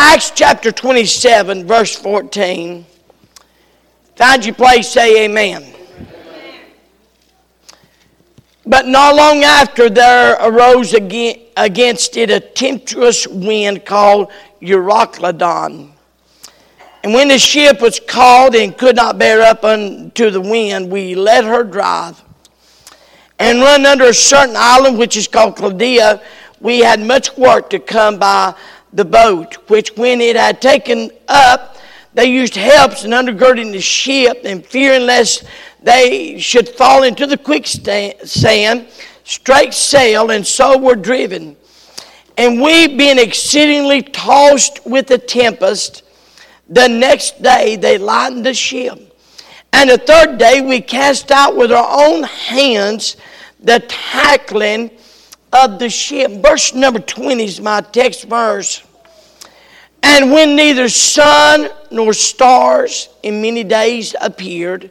Acts chapter 27, verse 14. Find your place, say amen. amen. But not long after, there arose against it a tempestuous wind called Euroclydon. And when the ship was called and could not bear up unto the wind, we let her drive and run under a certain island which is called Claudia. We had much work to come by the boat, which when it had taken up, they used helps in undergirding the ship, and fearing lest they should fall into the quicksand, straight sail, and so were driven. And we, being exceedingly tossed with the tempest, the next day they lightened the ship. And the third day we cast out with our own hands the tackling of the ship. Verse number 20 is my text verse. And when neither sun nor stars in many days appeared,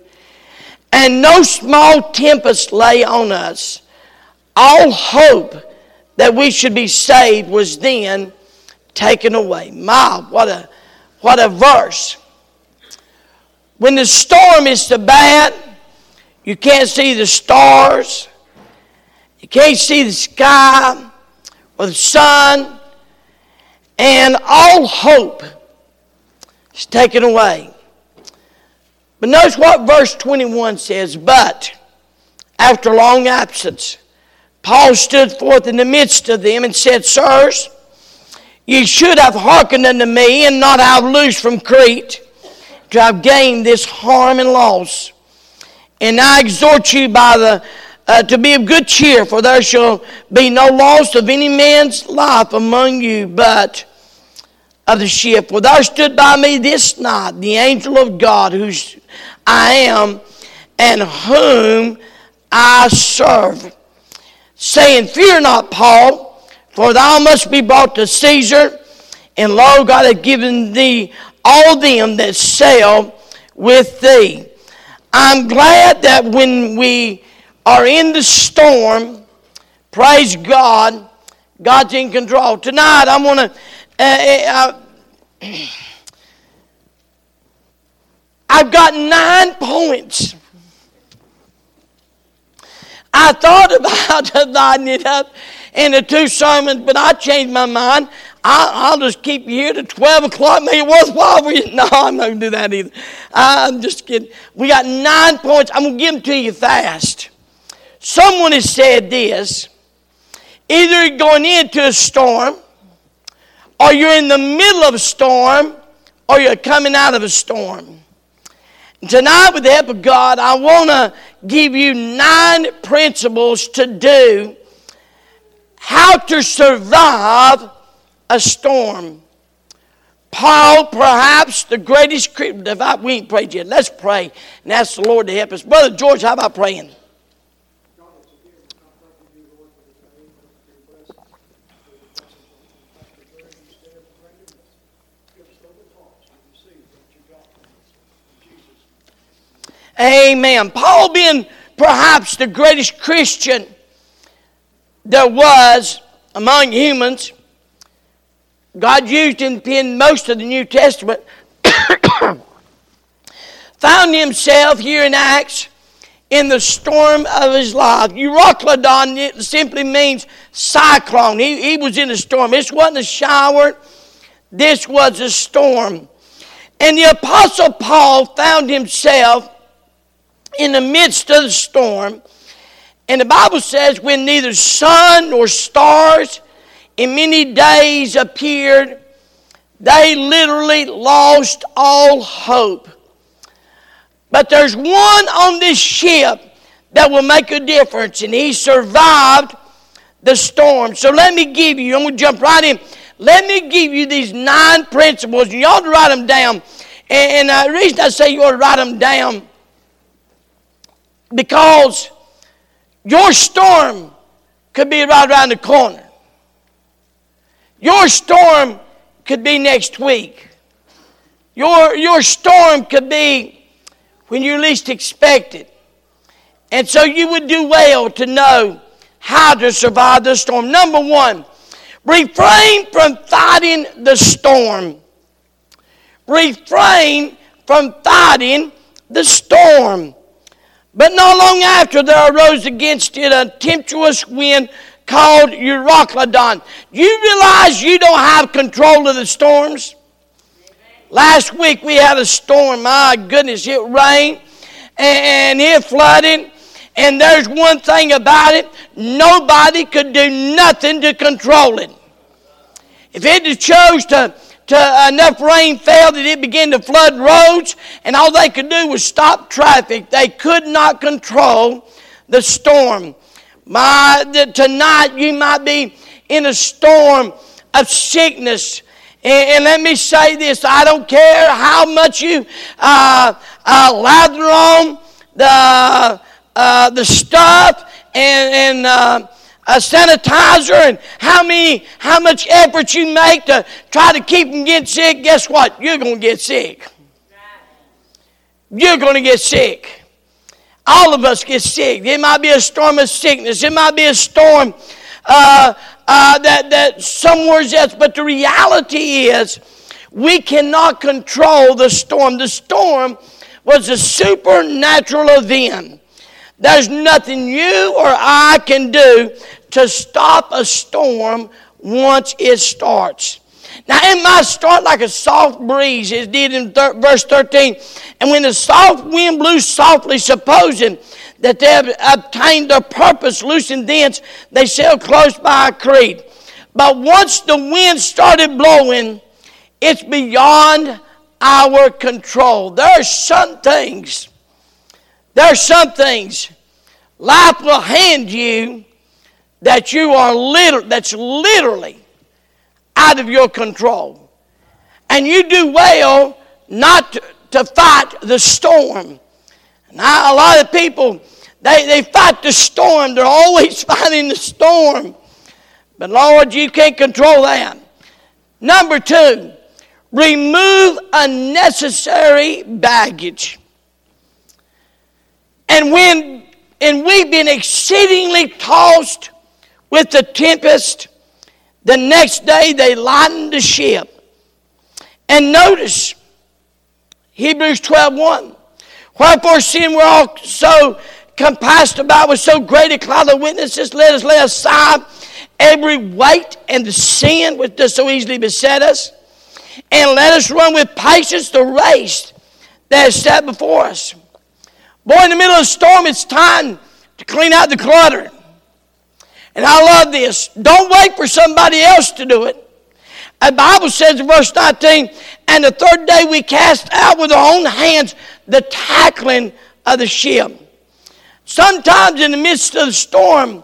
and no small tempest lay on us, all hope that we should be saved was then taken away. My, what a, what a verse. When the storm is so bad, you can't see the stars, you can't see the sky or the sun, and all hope is taken away. But notice what verse 21 says. But after long absence, Paul stood forth in the midst of them and said, Sirs, ye should have hearkened unto me and not have loosed from Crete to have gained this harm and loss. And I exhort you by the uh, to be of good cheer, for there shall be no loss of any man's life among you, but of the ship. For there stood by me this night the angel of God, whose I am, and whom I serve, saying, Fear not, Paul, for thou must be brought to Caesar, and lo, God hath given thee all them that sail with thee. I'm glad that when we are in the storm, praise God, God's in control. Tonight, I'm going to. Uh, uh, I've got nine points. I thought about dividing it up into two sermons, but I changed my mind. I, will just keep you here to 12 o'clock. Maybe it worthwhile for you. No, I'm not going to do that either. I'm just kidding. We got nine points. I'm going to give them to you fast. Someone has said this either you're going into a storm, or you're in the middle of a storm, or you're coming out of a storm. Tonight, with the help of God, I want to give you nine principles to do how to survive a storm. Paul, perhaps the greatest. We ain't prayed yet. Let's pray and ask the Lord to help us. Brother George, how about praying? Amen. Paul, being perhaps the greatest Christian there was among humans, God used him in most of the New Testament, found himself here in Acts in the storm of his life. Euroclydon simply means cyclone. He, he was in a storm. This wasn't a shower, this was a storm. And the Apostle Paul found himself in the midst of the storm. And the Bible says, when neither sun nor stars in many days appeared, they literally lost all hope. But there's one on this ship that will make a difference, and he survived the storm. So let me give you, I'm going to jump right in. Let me give you these nine principles, and you ought to write them down. And, uh, the reason I say you ought to write them down because your storm could be right around the corner. Your storm could be next week. Your, your storm could be when you least expect it. And so you would do well to know how to survive the storm. Number one, Refrain from fighting the storm. Refrain from fighting the storm. But not long after there arose against it a tempestuous wind called Euroclydon. You realize you don't have control of the storms? Last week we had a storm. My goodness, it rained and it flooded. And there's one thing about it nobody could do nothing to control it. If it chose to, to enough rain fell that it began to flood roads, and all they could do was stop traffic, they could not control the storm. My, the, tonight you might be in a storm of sickness. And, and, let me say this I don't care how much you uh, uh, lather on the uh, the stuff and, and uh, a sanitizer and how many how much effort you make to try to keep them getting sick guess what? You're to get sick. You're to get sick. All of us get sick. It might be a storm of sickness. It might be a storm uh, uh, that, that somewhere else but the reality is we cannot control the storm. The storm was a supernatural event. There's nothing you or I can do to stop a storm once it starts. Now, it might start like a soft breeze, it did in thir- verse 13. And when the soft wind blew softly, supposing that they have obtained their purpose, loosened thence, they sailed close by a creek. But once the wind started blowing, it's beyond our control. There are some things there are some things life will hand you that you are liter- that's literally out of your control. And you do well not to, to fight the storm. Now, a lot of people, they, they fight the storm. They're always fighting the storm. But Lord, you can't control that. Number two, remove unnecessary baggage. And when and we've been exceedingly tossed with the tempest, the next day they lightened the ship. And notice Hebrews 12 1. Wherefore, seeing we're all so compassed about with so great a cloud of witnesses, let us lay aside every weight and the sin which does so easily beset us, and let us run with patience the race that is set before us. Boy, in the middle of a storm, it's time to clean out the clutter. And I love this. Don't wait for somebody else to do it. The Bible says in verse 19, and the third day we cast out with our own hands the tackling of the ship. Sometimes in the midst of the storm,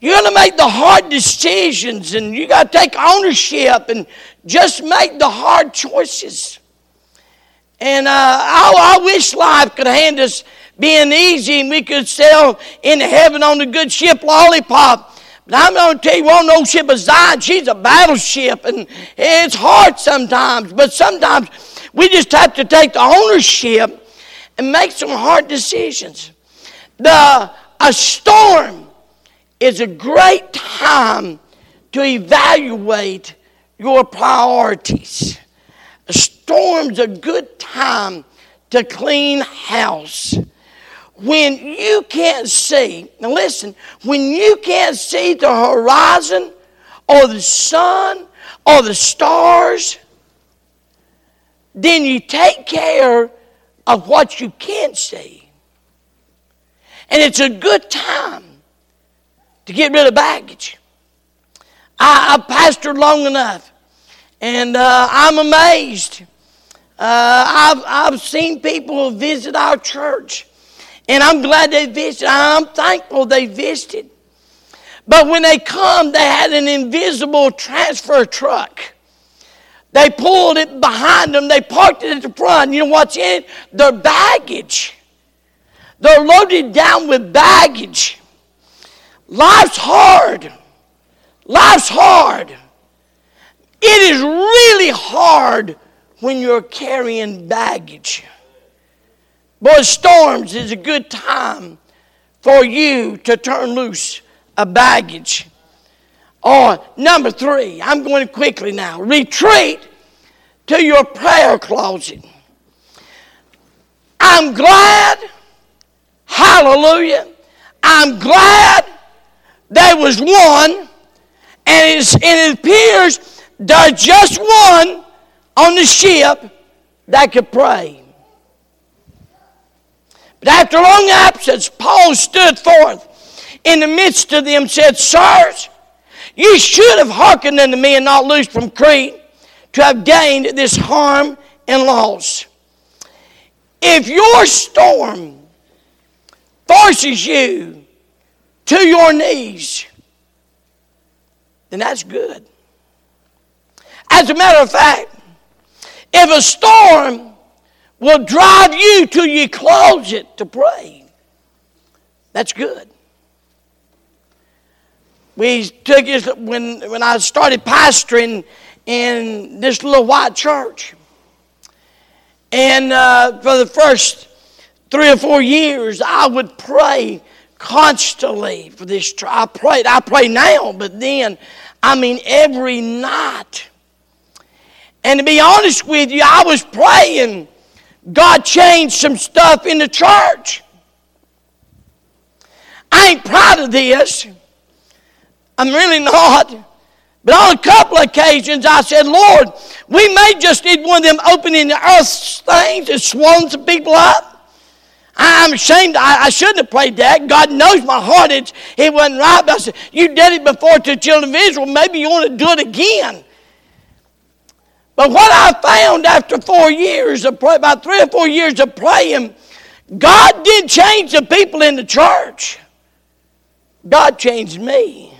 you're going to make the hard decisions and you got to take ownership and just make the hard choices. And uh, I, I wish life could hand us being easy and we could sail into heaven on the good ship Lollipop. But I'm going to tell you, one old ship of Zion, she's a battleship, and it's hard sometimes. But sometimes we just have to take the ownership and make some hard decisions. The a storm is a great time to evaluate your priorities. A storm's a good time to clean house when you can't see, now listen, when you can't see the horizon or the sun or the stars, then you take care of what you can't see. And it's a good time to get rid of baggage. I, have pastored long enough, and uh, I'm amazed. Uh, I've, I've seen people visit our church and I'm glad they visited. I'm thankful they visited. But when they come, they had an invisible transfer truck. They pulled it behind them. They parked it at the front. You know what's in it? Their baggage. They're loaded down with baggage. Life's hard. Life's hard. It is really hard when you're carrying baggage. Boy, storms is a good time for you to turn loose a baggage. Or number three, I'm going quickly now. Retreat to your prayer closet. I'm glad, hallelujah, I'm glad there was one, and, and it appears there's just one on the ship that could pray. But after long absence, Paul stood forth in the midst of them, and said, Sirs, you should have hearkened unto me and not loosed from Crete to have gained this harm and loss. If your storm forces you to your knees, then that's good. As a matter of fact, if a storm will drive you to your closet to pray, that's good. We took this when, when I started pastoring in this little white church. And uh, for the first three or four years, I would pray constantly for this. I prayed. I pray now, but then, I mean, every night. And to be honest with you, I was praying. God changed some stuff in the church. I ain't proud of this. I'm really not. But on a couple of occasions, I said, Lord, we may just need one of them opening the earth things that some people up. I'm ashamed. I, I, shouldn't have prayed that. God knows my heart. It's, it wasn't right. But I said, You did it before to the children of Israel. Maybe you want to do it again. But what I found after four years of prayer, about three or four years of praying, God did change the people in the church. God changed me.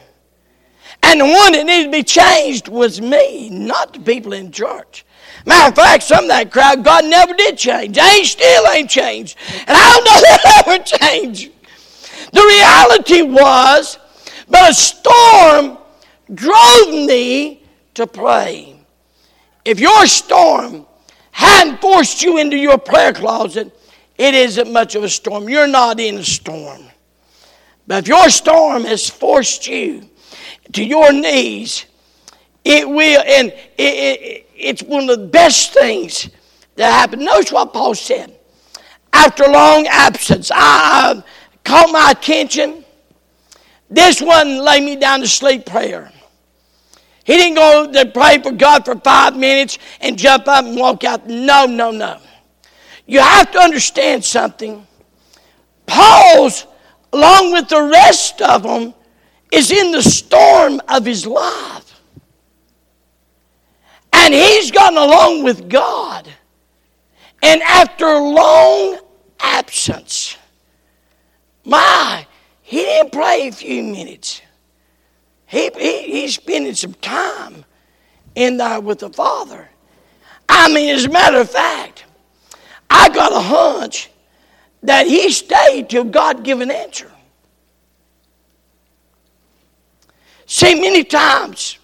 And the one that needed to be changed was me, not the people in church. Matter of fact, some of that crowd, God never did change. They still ain't changed. And I don't know that ever changed. The reality was, but a storm drove me to pray. If your storm hadn't forced you into your prayer closet, it isn't much of a storm. You're not in a storm. But if your storm has forced you to your knees, it will, and it, it, it's one of the best things that happened. Notice what Paul said. After long absence, I caught my attention. This one lay me down to sleep prayer. He didn't go to pray for God for five minutes and jump up and walk out. No, no, no. You have to understand something. Paul's, along with the rest of them, is in the storm of his life. And he's gotten along with God. And after long absence, my, he didn't pray a few minutes. He, he, he's spending some time in there with the Father. I mean, as a matter of fact, I got a hunch that he stayed till God give an answer. See, many times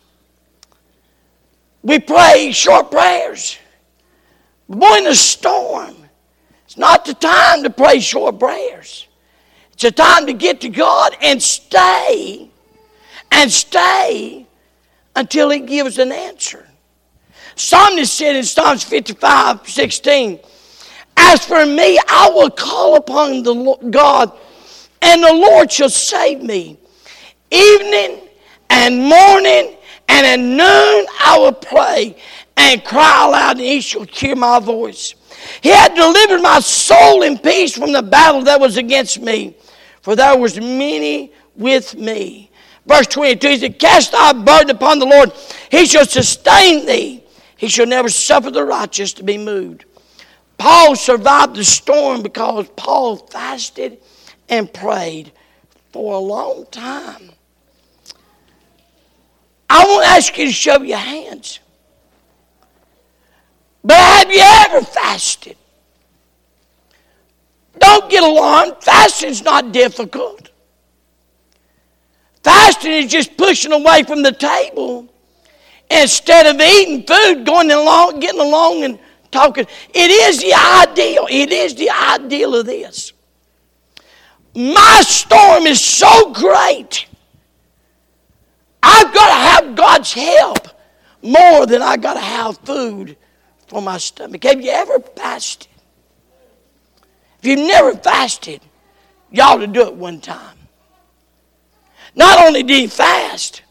we pray short prayers. But boy, in a storm, it's not the time to pray short prayers. It's a time to get to God and stay and stay until He gives an answer. Psalmist said in Psalms 55 16, As for me, I will call upon the God, and the Lord shall save me. Evening and morning and at noon I will pray and cry aloud, and he shall hear my voice. He had delivered my soul in peace from the battle that was against me, for there was many with me. Verse 22, he said, Cast thy burden upon the Lord, he shall sustain thee. He shall never suffer the righteous to be moved. Paul survived the storm because Paul fasted and prayed for a long time. I won't ask you to show your hands. But have you ever fasted? Don't get alarmed. Fasting's not difficult. Fasting is just pushing away from the table instead of eating food, going along, getting along and talking. It is the ideal. It is the ideal of this. My storm is so great I've got to have God's help more than I got to have food for my stomach. Have you ever fasted? If you've never fasted, you ought to do it one time. Not only did he fast,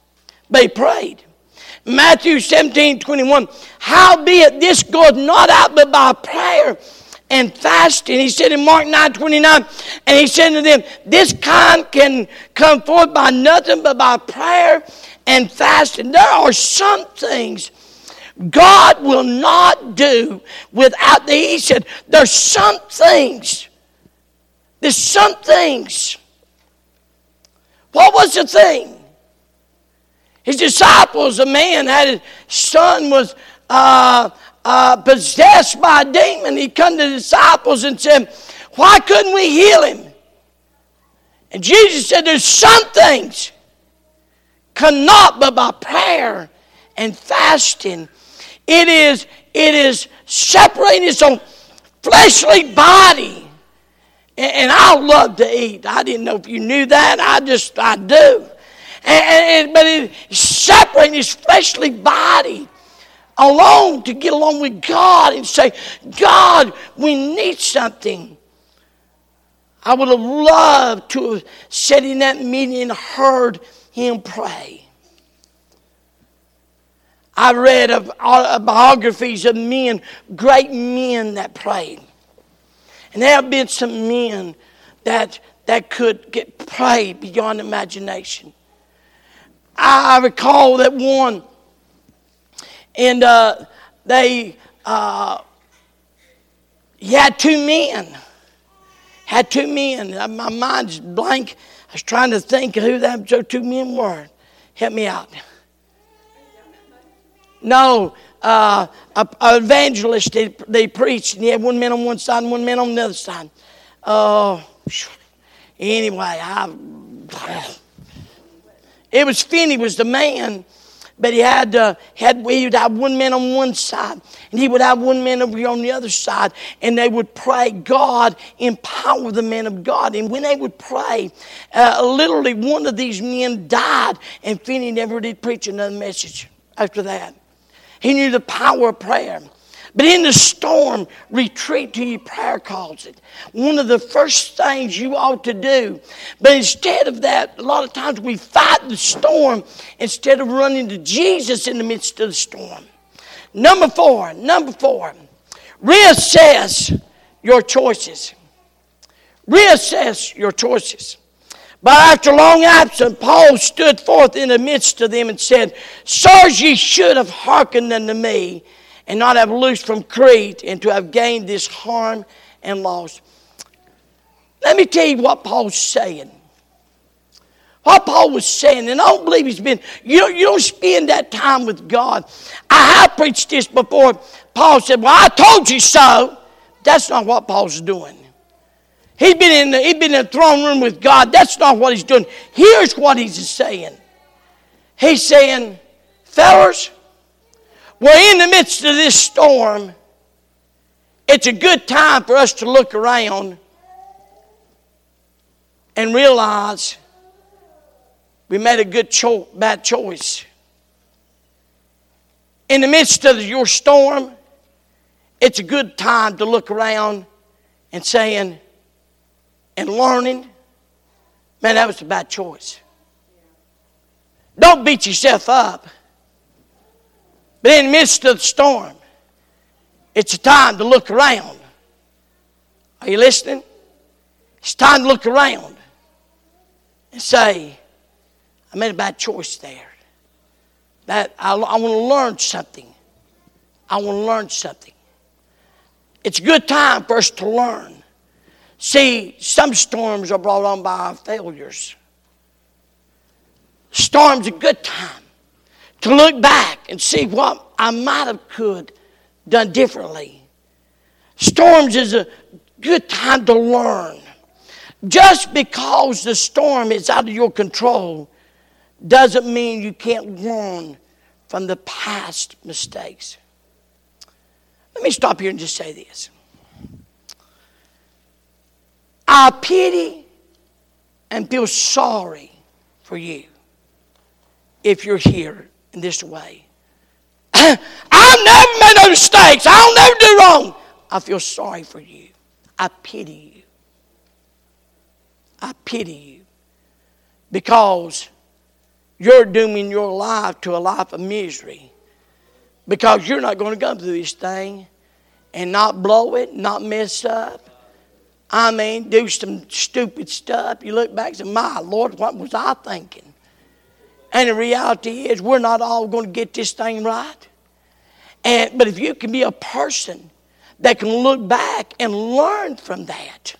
but he prayed. Matthew 17, 21. Howbeit this goeth not out but by prayer and fasting. He said in Mark 9, 29, and he said to them, This kind can come forth by nothing but by prayer and fasting. There are some things God will not do without the. He said, There's some things. There's some things. What was the thing? His disciples, a man had his son was uh, uh, possessed by a demon. He come to the disciples and said, Why couldn't we heal him? And Jesus said, There's some things cannot but by prayer and fasting. It is, it is separating its own fleshly body. And, and I love to eat. I didn't know if you knew that. I just, I do. And, and, but it's separating his fleshly body alone to get along with God and say, God, we need something. I would have loved to have sat in that meeting and heard him pray. I read of, uh, biographies of men, great men that prayed. And there have been some men that, that could get pray beyond imagination. I recall that one, and uh, they, uh, he had two men. Had two men. Uh, my mind's blank. I was trying to think of who that two men were. Help me out. No, uh, a, evangelist, they, they preached, and he had one man on one side and one man on the other side. Uh, anyway, I it was Finney was the man, but he had, uh, had he would have one man on one side, and he would have one man over here on the other side, and they would pray, God, empower the man of God. And when they would pray, uh, literally one of these men died, and Finney never did preach another message after that. He knew the power of prayer. But in the storm, retreat to your prayer closet. One of the first things you ought to do. But instead of that, a lot of times we fight the storm instead of running to Jesus in the midst of the storm. Number four, number four, reassess your choices. Reassess your choices. But after long absence, Paul stood forth in the midst of them and said, Sirs, ye should have hearkened unto me and not have loosed from Crete and to have gained this harm and loss. Let me tell you what Paul's saying. What Paul was saying, and I don't believe he's been, you don't, you don't spend that time with God. I have preached this before. Paul said, Well, I told you so. That's not what Paul's doing. He's been in the, he's been in the throne room with God. That's not what he's doing. Here's what he's saying. He's saying, fellas, we're in the midst of this storm. It's a good time for us to look around and realize we made a good cho- bad choice. In the midst of your storm, it's a good time to look around and saying and learning, man, that was a bad choice. Don't beat yourself up. But in the midst of the storm, it's a time to look around. Are you listening? It's time to look around and say, I made a bad choice there. That I, I want to learn something. I want to learn something. It's a good time for us to learn. See, some storms are brought on by our failures. Storm's a good time to look back and see what I might have could done differently. Storms is a good time to learn. Just because the storm is out of your control doesn't mean you can't learn from the past mistakes. Let me stop here and just say this. I pity and feel sorry for you if you're here in this way. I've never made no mistakes. I'll never do wrong. I feel sorry for you. I pity you. I pity you because you're dooming your life to a life of misery because you're not going to go through this thing and not blow it, not mess up. I mean, do some stupid stuff. You look back and say, My Lord, what was I thinking? And the reality is, we're not all going to get this thing right. And, but if you can be a person that can look back and learn from that,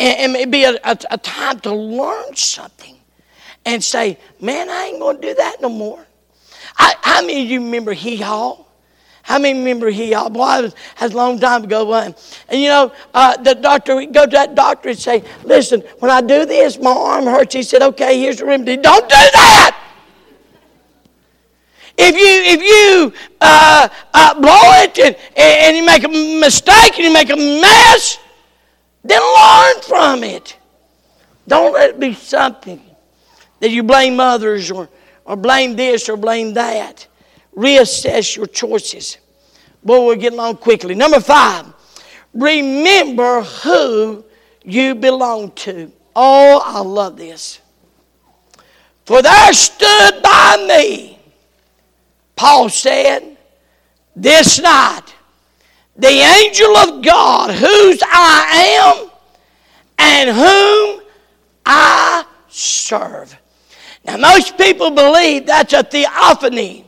and, and be a, a, a time to learn something and say, Man, I ain't going to do that no more. I, many of you remember Hee Haw? How many remember Hee Haw? Boy, was, a long time ago. And, and you know, uh, the doctor, we go to that doctor and say, Listen, when I do this, my arm hurts. He said, Okay, here's the remedy. Don't do that! If you if you uh, uh, blow it and, and you make a mistake and you make a mess, then learn from it. Don't let it be something that you blame others or, or blame this or blame that. Reassess your choices. Boy, we're getting along quickly. Number five, remember who you belong to. Oh, I love this. For there stood by me, Paul said, this night, the angel of God, whose I am and whom I serve. Now, most people believe that's a theophany,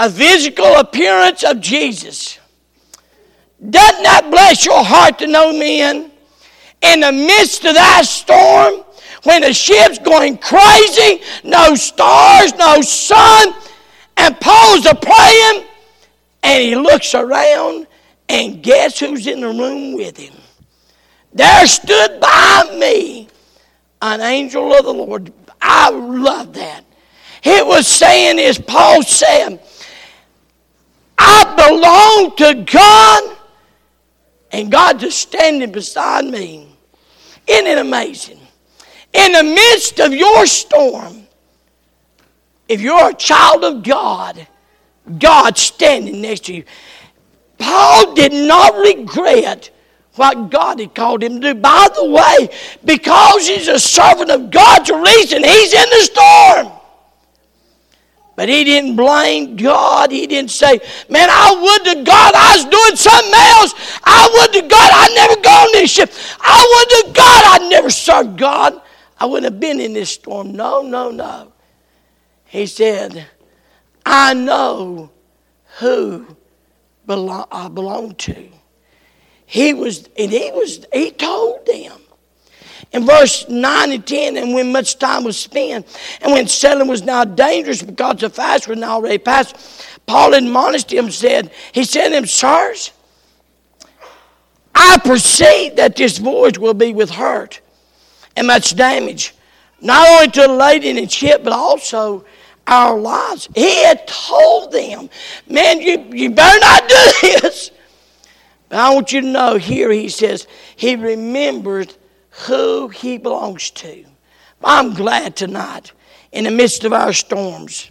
a physical appearance of Jesus. Doesn't that bless your heart to know, men? In the midst of that storm, when the ship's going crazy, no stars, no sun, and Paul's a praying, and he looks around, and guess who's in the room with him? There stood by me an angel of the Lord I love that. It was saying, as Paul said, I belong to God, and God just standing beside me. Isn't it amazing? In the midst of your storm, if you're a child of God, God standing next to you. Paul did not regret what God had called him to do. By the way, because he's a servant of God's reason, he's in the storm. But he didn't blame God. He didn't say, Man, I would to God I was doing something else. I would to God I'd never gone this ship. I would to God I'd never served God. I wouldn't have been in this storm. No, no, no. He said, I know who I belong to. He was, and he was, he told them. In verse 9 and 10, and when much time was spent, and when sailing was now dangerous because the fast was now already past, Paul admonished him, said, He said to him, Sirs, I perceive that this voyage will be with hurt and much damage, not only to the lady and ship, but also our lives. He had told them, Man, you, you better not do this. But I want you to know here he says he remembers who he belongs to. I'm glad tonight, in the midst of our storms,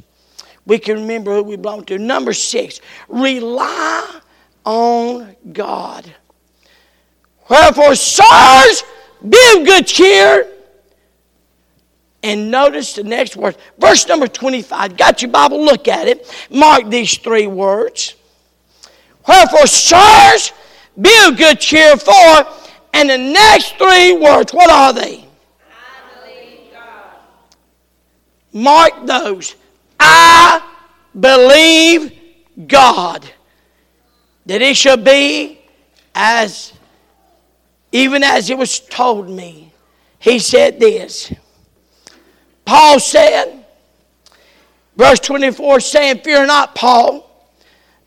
we can remember who we belong to. Number six, rely on God. Wherefore, sirs, be of good cheer. And notice the next word, verse number 25. Got your Bible? Look at it. Mark these three words. Wherefore, sirs, be of good cheer for. And the next three words, what are they? Mark those. I believe God that it shall be as even as it was told me. He said this. Paul said, verse 24, saying, Fear not, Paul,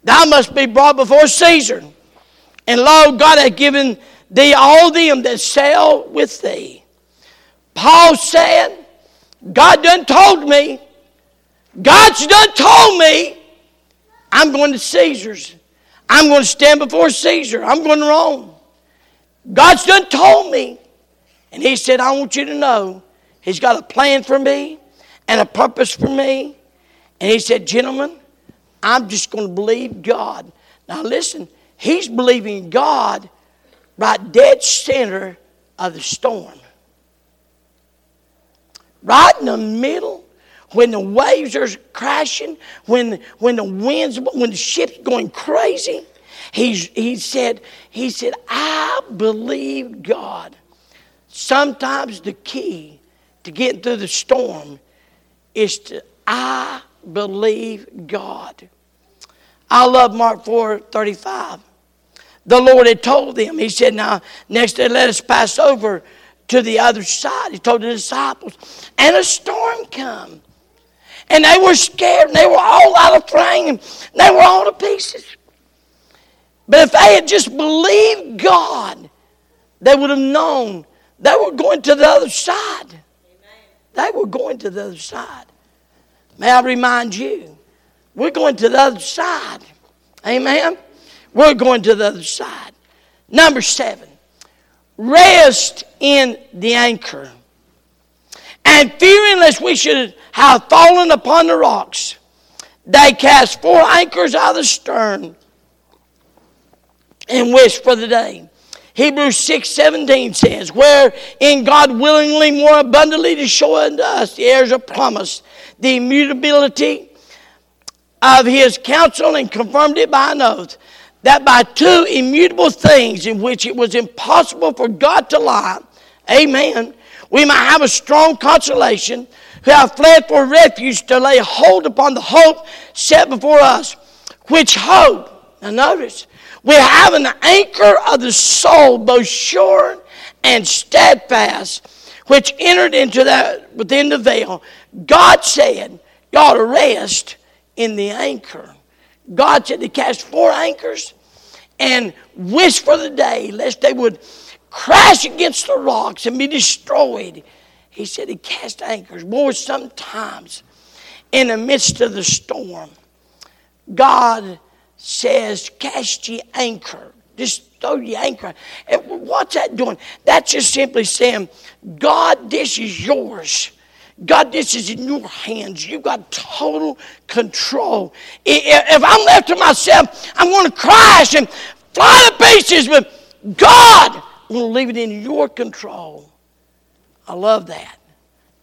thou must be brought before Caesar. And lo, God hath given thee all them that sail with thee. Paul said, God done told me, God's done told me, I'm going to Caesar's. I'm going to stand before Caesar. I'm going to Rome. God's done told me. And he said, I want you to know He's got a plan for me, and a purpose for me. And he said, Gentlemen, I'm just going to believe God. Now listen, he's believing God right dead center of the storm. Right in the middle, when the waves are crashing, when, when the winds, when the ship's going crazy, he's, he said, he said, I believe God. Sometimes the key to getting through the storm is to I believe God. I love Mark 4 35. The Lord had told them, He said, Now, next day let us pass over to the other side. He told the disciples, and a storm come. And they were scared, and they were all out of frame, they were all to pieces. But if they had just believed God, they would have known they were going to the other side. They were going to the other side. May I remind you, we're going to the other side. Amen. We're going to the other side. Number seven, rest in the anchor. And fearing lest we should have fallen upon the rocks, they cast four anchors out of the stern and wished for the day. Hebrews 6 17 says, Wherein God willingly more abundantly to show unto us the heirs of promise, the immutability of his counsel, and confirmed it by an oath, that by two immutable things in which it was impossible for God to lie, amen, we might have a strong consolation who have fled for refuge to lay hold upon the hope set before us. Which hope, now notice, we have an anchor of the soul, both sure and steadfast, which entered into that within the veil. God said, You ought to rest in the anchor. God said to cast four anchors and wish for the day lest they would crash against the rocks and be destroyed. He said he cast anchors. Boy, sometimes in the midst of the storm, God says, Cast ye anchor. Just throw your anchor. And what's that doing? That's just simply saying, God, this is yours. God, this is in your hands. You've got total control. If I'm left to myself, I'm going to crash and fly to pieces, but God, I'm going to leave it in your control. I love that.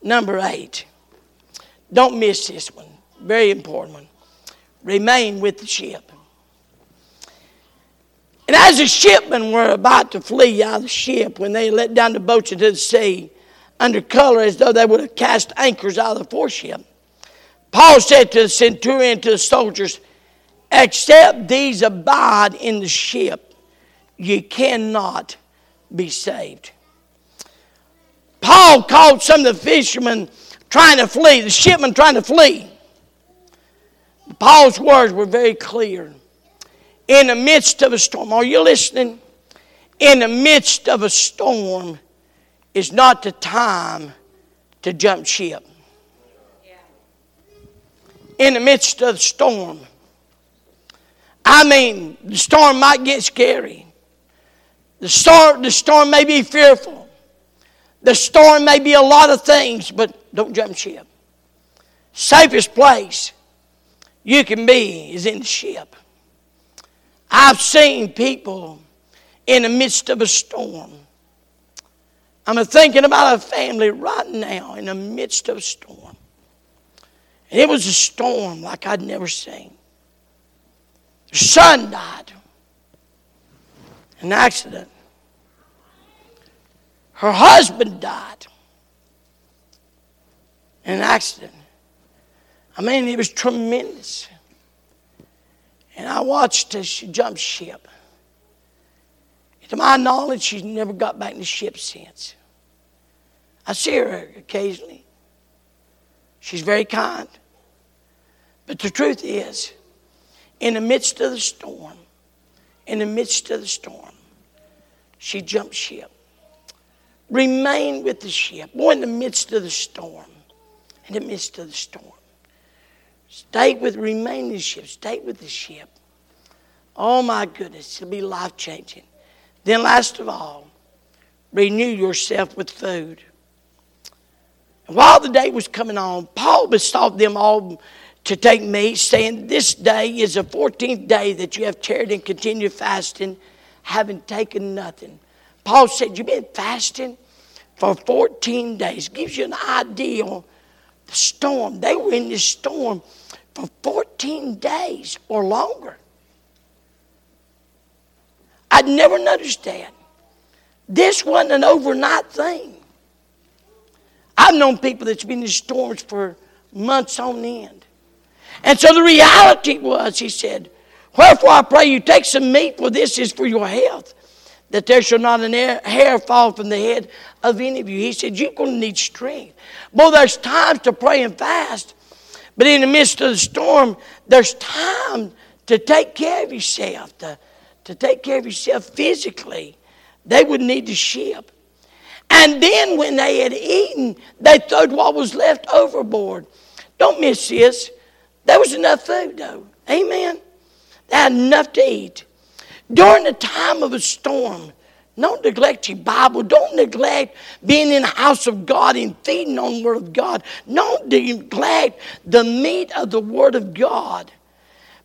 Number eight. Don't miss this one. Very important one. Remain with the ship. And as the shipmen were about to flee out of the ship, when they let down the boats into the sea, under color as though they would have cast anchors out of the foreship, Paul said to the centurion, to the soldiers, Except these abide in the ship, ye cannot be saved. Paul called some of the fishermen trying to flee, the shipmen trying to flee. Paul's words were very clear in the midst of a storm. Are you listening? In the midst of a storm is not the time to jump ship. In the midst of the storm, I mean, the storm might get scary. The storm, the storm may be fearful. The storm may be a lot of things, but don't jump ship. Safest place you can be is in the ship. I've seen people in the midst of a storm. I'm thinking about a family right now in the midst of a storm. And it was a storm like I'd never seen. Their son died. An accident. Her husband died. In an accident. I mean, it was tremendous. And I watched as she jumped ship. To my knowledge, she's never got back in the ship since. I see her occasionally. She's very kind. But the truth is, in the midst of the storm, in the midst of the storm, she jumped ship. Remain with the ship. Boy, in the midst of the storm, in the midst of the storm. Stay with, remain in the ship. Stay with the ship. Oh my goodness, it'll be life changing. Then, last of all, renew yourself with food. While the day was coming on, Paul besought them all to take meat, saying, This day is the 14th day that you have tarried and continued fasting, having taken nothing. Paul said, You've been fasting for 14 days. Gives you an idea of the storm. They were in this storm for 14 days or longer. I'd never noticed that. This wasn't an overnight thing. I've known people that's been in storms for months on end. And so the reality was, he said, Wherefore I pray you take some meat, for this is for your health, that there shall not an hair fall from the head of any of you. He said, You're going to need strength. Boy, there's times to pray and fast, but in the midst of the storm, there's time to take care of yourself, to, to take care of yourself physically. They would need to ship. And then when they had eaten, they threw what was left overboard. Don't miss this. There was enough food, though. Amen. They had enough to eat. During the time of a storm, don't neglect your Bible. Don't neglect being in the house of God and feeding on the Word of God. Don't neglect the meat of the Word of God.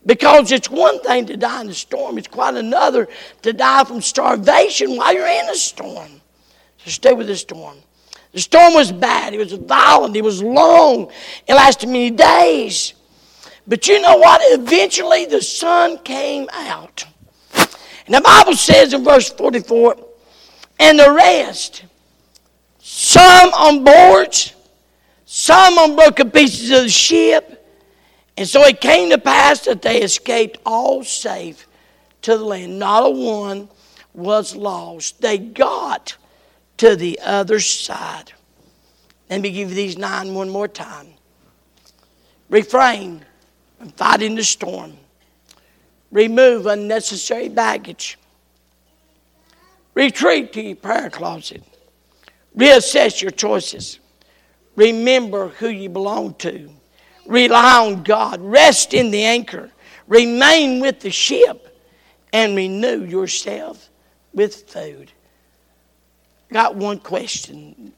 Because it's one thing to die in a storm, it's quite another to die from starvation while you're in a storm. So stay with the storm. The storm was bad, it was violent, it was long, it lasted many days. But you know what? Eventually the sun came out. And the Bible says in verse 44 and the rest, some on boards, some on broken pieces of the ship. And so it came to pass that they escaped all safe to the land. Not a one was lost. They got to the other side. Let me give you these nine one more time. Refrain from fighting the storm. Remove unnecessary baggage. Retreat to your prayer closet. Reassess your choices. Remember who you belong to. Rely on God. Rest in the anchor. Remain with the ship. And renew yourself with food. Got one question.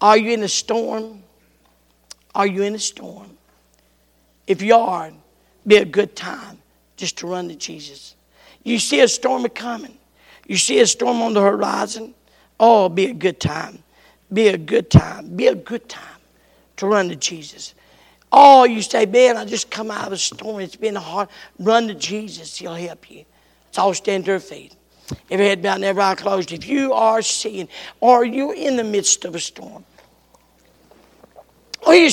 Are you in a storm? Are you in a storm? If you are, be a good time just to run to Jesus. You see a storm coming. You see a storm on the horizon. Oh, be a good time. Be a good time. Be a good time to run to Jesus. Oh, you say, Ben, I just come out of a storm. It's been a hard. Run to Jesus. He'll help you. Let's all stand to our feet. Every head bowed and every eye closed. If you are seeing or you're in the midst of a storm, or you